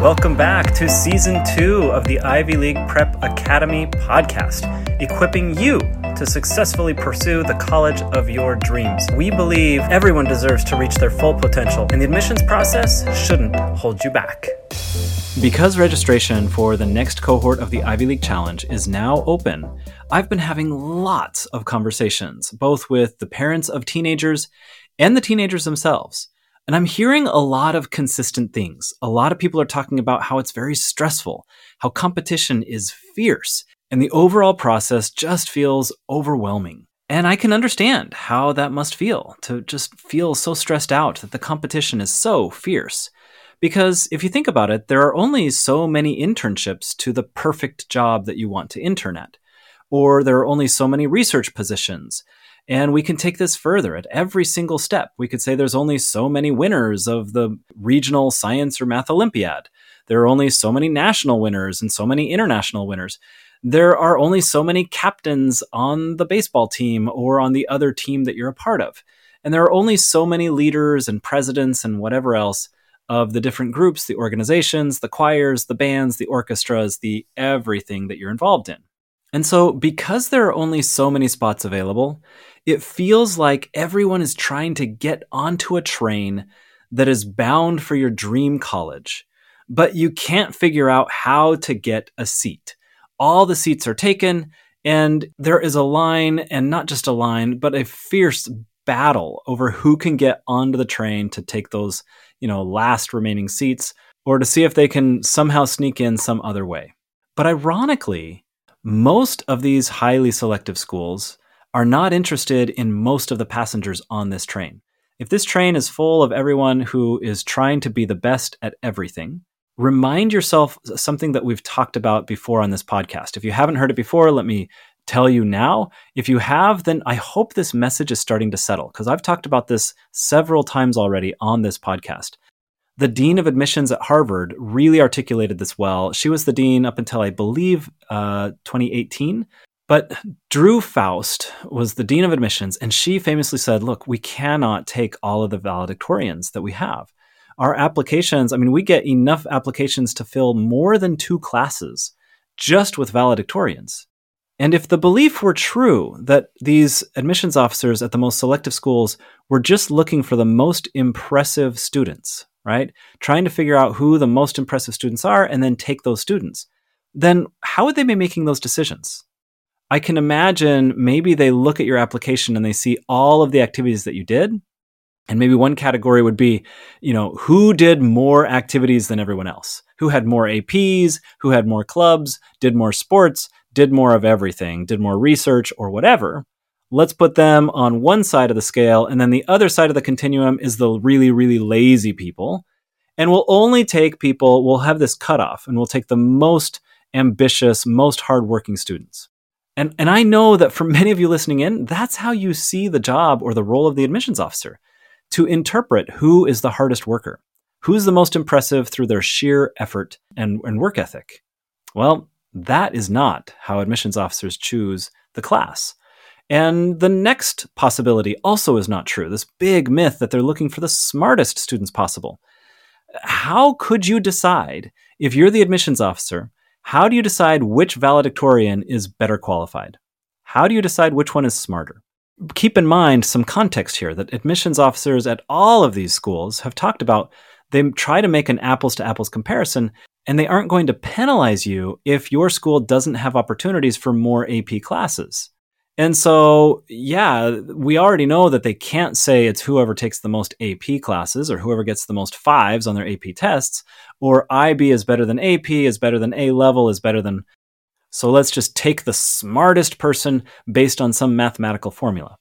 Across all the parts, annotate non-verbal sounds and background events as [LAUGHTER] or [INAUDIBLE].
Welcome back to season two of the Ivy League Prep Academy podcast, equipping you to successfully pursue the college of your dreams. We believe everyone deserves to reach their full potential, and the admissions process shouldn't hold you back. Because registration for the next cohort of the Ivy League Challenge is now open, I've been having lots of conversations, both with the parents of teenagers and the teenagers themselves. And I'm hearing a lot of consistent things. A lot of people are talking about how it's very stressful, how competition is fierce, and the overall process just feels overwhelming. And I can understand how that must feel to just feel so stressed out that the competition is so fierce. Because if you think about it, there are only so many internships to the perfect job that you want to intern at. Or there are only so many research positions. And we can take this further at every single step. We could say there's only so many winners of the regional science or math Olympiad. There are only so many national winners and so many international winners there are only so many captains on the baseball team or on the other team that you're a part of. And there are only so many leaders and presidents and whatever else of the different groups, the organizations, the choirs, the bands, the orchestras, the everything that you're involved in. And so, because there are only so many spots available, it feels like everyone is trying to get onto a train that is bound for your dream college, but you can't figure out how to get a seat all the seats are taken, and there is a line, and not just a line, but a fierce battle over who can get onto the train to take those, you know, last remaining seats or to see if they can somehow sneak in some other way. But ironically, most of these highly selective schools are not interested in most of the passengers on this train. If this train is full of everyone who is trying to be the best at everything, remind yourself something that we've talked about before on this podcast. If you haven't heard it before, let me tell you now. If you have, then I hope this message is starting to settle because I've talked about this several times already on this podcast. The dean of admissions at Harvard really articulated this well. She was the dean up until I believe uh, 2018. But Drew Faust was the dean of admissions, and she famously said, Look, we cannot take all of the valedictorians that we have our applications, I mean, we get enough applications to fill more than two classes just with valedictorians. And if the belief were true that these admissions officers at the most selective schools were just looking for the most impressive students, right? Trying to figure out who the most impressive students are and then take those students, then how would they be making those decisions? I can imagine maybe they look at your application and they see all of the activities that you did and maybe one category would be, you know, who did more activities than everyone else? Who had more APs? Who had more clubs? Did more sports? Did more of everything? Did more research or whatever? Let's put them on one side of the scale. And then the other side of the continuum is the really, really lazy people. And we'll only take people, we'll have this cutoff and we'll take the most ambitious, most hardworking students. And, and I know that for [LAUGHS] many of you listening in, that's how you see the job or the role of the admissions officer to interpret who is the hardest worker, who's the most impressive through their sheer effort and, and work ethic. Well, that is not how admissions officers choose the class. And the next possibility also is not true. This big myth that they're looking for the smartest students possible. How could you decide if you're the admissions officer? How do you decide which valedictorian is better qualified? How do you decide which one is smarter? keep in mind some context here that admissions officers at all of these schools have talked about they try to make an apples to apples comparison and they aren't going to penalize you if your school doesn't have opportunities for more AP classes. And so, yeah, we already know that they can't say it's whoever takes the most AP classes or whoever gets the most fives on their AP tests, or IB is better than AP, is better than A level, is better than so let's just take the smartest person based on some mathematical formula.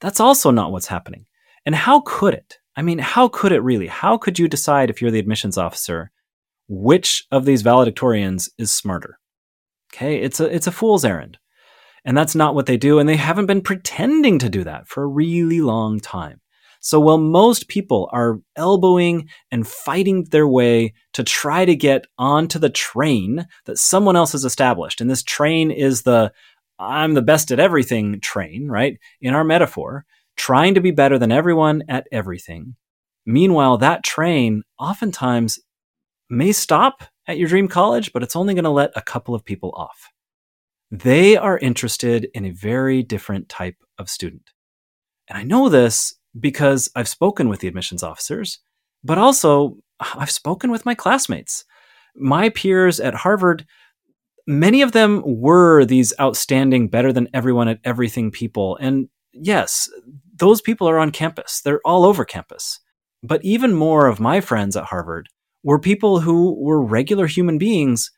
That's also not what's happening. And how could it? I mean, how could it really? How could you decide if you're the admissions officer which of these valedictorians is smarter? Okay, it's a it's a fool's errand. And that's not what they do and they haven't been pretending to do that for a really long time. So while most people are elbowing and fighting their way to try to get onto the train that someone else has established, and this train is the I'm the best at everything train, right? In our metaphor, trying to be better than everyone at everything. Meanwhile, that train oftentimes may stop at your dream college, but it's only going to let a couple of people off. They are interested in a very different type of student. And I know this because I've spoken with the admissions officers, but also I've spoken with my classmates. My peers at Harvard, many of them were these outstanding, better than everyone at everything people. And yes, those people are on campus, they're all over campus. But even more of my friends at Harvard were people who were regular human beings,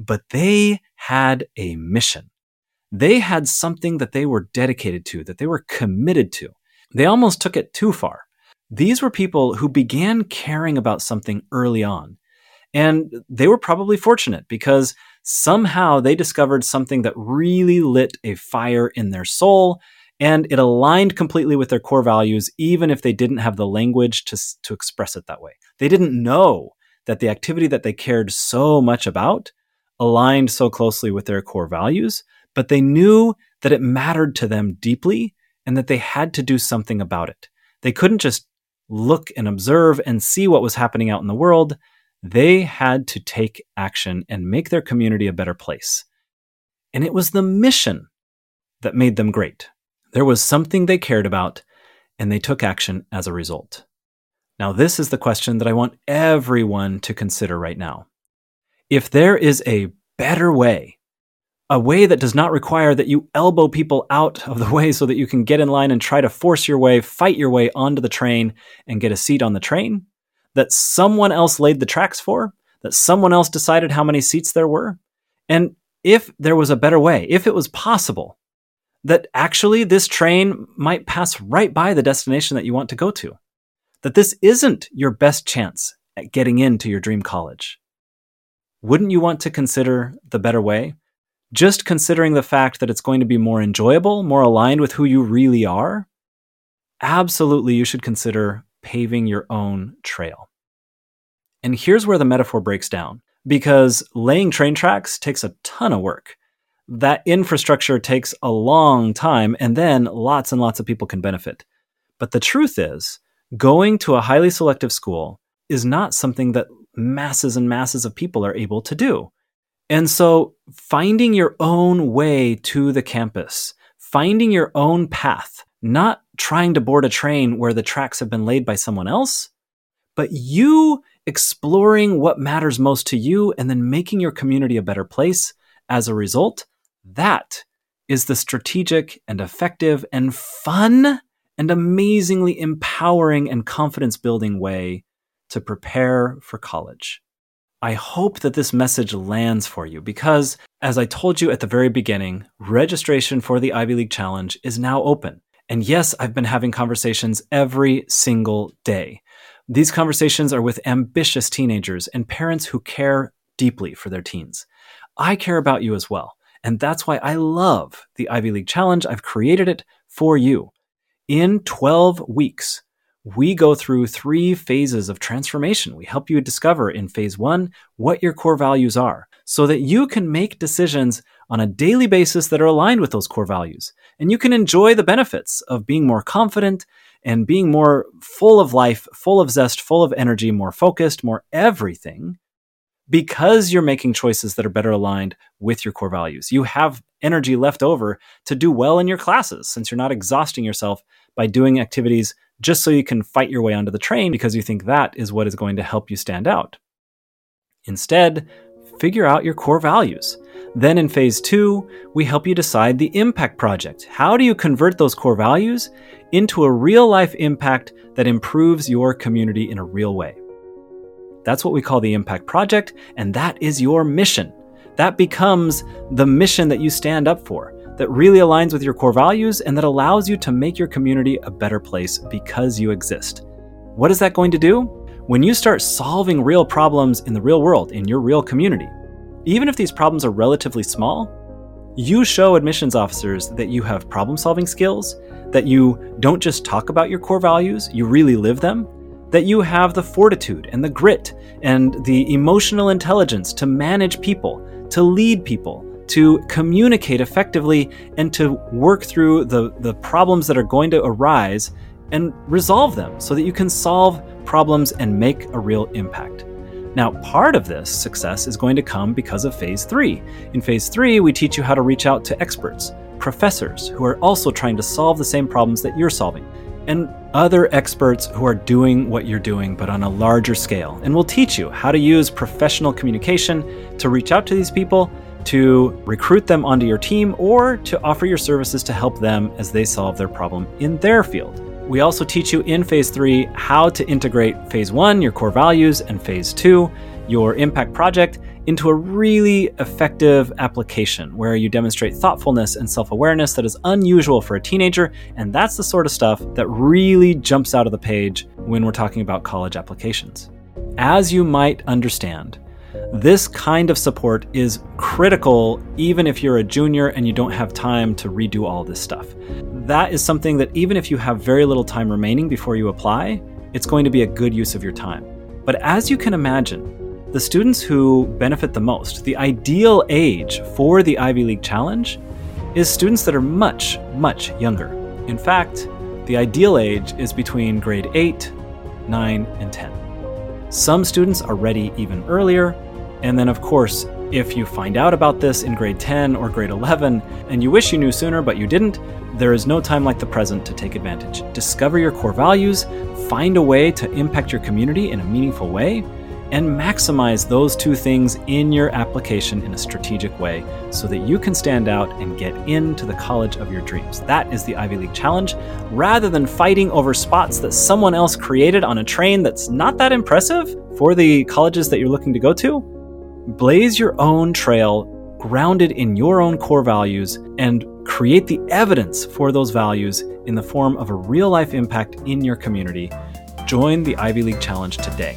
but they had a mission. They had something that they were dedicated to, that they were committed to. They almost took it too far. These were people who began caring about something early on. And they were probably fortunate because somehow they discovered something that really lit a fire in their soul and it aligned completely with their core values, even if they didn't have the language to, to express it that way. They didn't know that the activity that they cared so much about aligned so closely with their core values, but they knew that it mattered to them deeply and that they had to do something about it. They couldn't just look and observe and see what was happening out in the world. They had to take action and make their community a better place. And it was the mission that made them great. There was something they cared about, and they took action as a result. Now, this is the question that I want everyone to consider right now. If there is a better way, a way that does not require that you elbow people out of the [LAUGHS] way so that you can get in line and try to force your way, fight your way onto the train and get a seat on the train, that someone else laid the tracks for, that someone else decided how many seats there were. And if there was a better way, if it was possible, that actually this train might pass right by the destination that you want to go to. That this isn't your best chance at getting into your dream college. Wouldn't you want to consider the better way? Just considering the fact that it's going to be more enjoyable, more aligned with who you really are? Absolutely, you should consider paving your own trail. And here's where the metaphor breaks down because laying train tracks takes a ton of work that infrastructure takes a long time and then lots and lots of people can benefit. But the truth is, going to a highly selective school is not something that masses and masses of people are able to do. And so finding your own way to the campus, finding your own path, not trying to board a train where the tracks have been laid by someone else, but you exploring what matters most to you and then making your community a better place as a result, that is the strategic and effective and fun and amazingly empowering and confidence building way to prepare for college. I hope that this message lands for you because, as I told you at the very beginning, registration for the Ivy League Challenge is now open. And yes, I've been having conversations every single day. These conversations are with ambitious teenagers and parents who care deeply for their teens. I care about you as well. And that's why I love the Ivy League Challenge. I've created it for you. In 12 weeks, we go through three phases of transformation. We help you discover in phase one what your core values are so that you can make decisions on a daily basis that are aligned with those core values. And you can enjoy the benefits of being more confident and being more full of life, full of zest, full of energy, more focused, more everything because you're making choices that are better aligned with your core values. You have energy left over to do well in your classes since you're not exhausting yourself by doing activities just so you can fight your way onto the train because you think that is what is going to help you stand out. Instead, figure out your core values. Then in phase two, we help you decide the impact project. How do you convert those core values into a real life impact that improves your community in a real way? That's what we call the Impact Project, and that is your mission. That becomes the mission that you stand up for, that really aligns with your core values and that allows you to make your community a better place because you exist. What is that going to do? When you start solving real problems in the real world, in your real community, even if these problems are relatively small, you show admissions officers that you have problem solving skills, that you don't just talk about your core values, you really live them, that you have the fortitude and the grit and the emotional intelligence to manage people, to lead people, to communicate effectively, and to work through the, the problems that are going to arise and resolve them so that you can solve problems and make a real impact. Now, part of this success is going to come because of phase three. In phase three, we teach you how to reach out to experts, professors who are also trying to solve the same problems that you're solving, and other experts who are doing what you're doing but on a larger scale. And we'll teach you how to use professional communication to reach out to these people, to recruit them onto your team, or to offer your services to help them as they solve their problem in their field. We also teach you in phase three how to integrate phase one, your core values, and phase two, your impact project, into a really effective application where you demonstrate thoughtfulness and self awareness that is unusual for a teenager. And that's the sort of stuff that really jumps out of the page when we're talking about college applications. As you might understand, this kind of support is critical even if you're a junior and you don't have time to redo all this stuff. That is something that even if you have very little time remaining before you apply, it's going to be a good use of your time. But as you can imagine, the students who benefit the most, the ideal age for the Ivy League Challenge, is students that are much, much younger. In fact, the ideal age is between grade 8, 9, and 10. Some students are ready even earlier, and then, of course, if you find out about this in grade 10 or grade 11 and you wish you knew sooner but you didn't, there is no time like the present to take advantage. Discover your core values, find a way to impact your community in a meaningful way, and maximize those two things in your application in a strategic way so that you can stand out and get into the college of your dreams. That is the Ivy League Challenge. Rather than fighting over spots that someone else created on a train that's not that impressive for the colleges that you're looking to go to, Blaze your own trail grounded in your own core values and create the evidence for those values in the form of a real life impact in your community. Join the Ivy League Challenge today.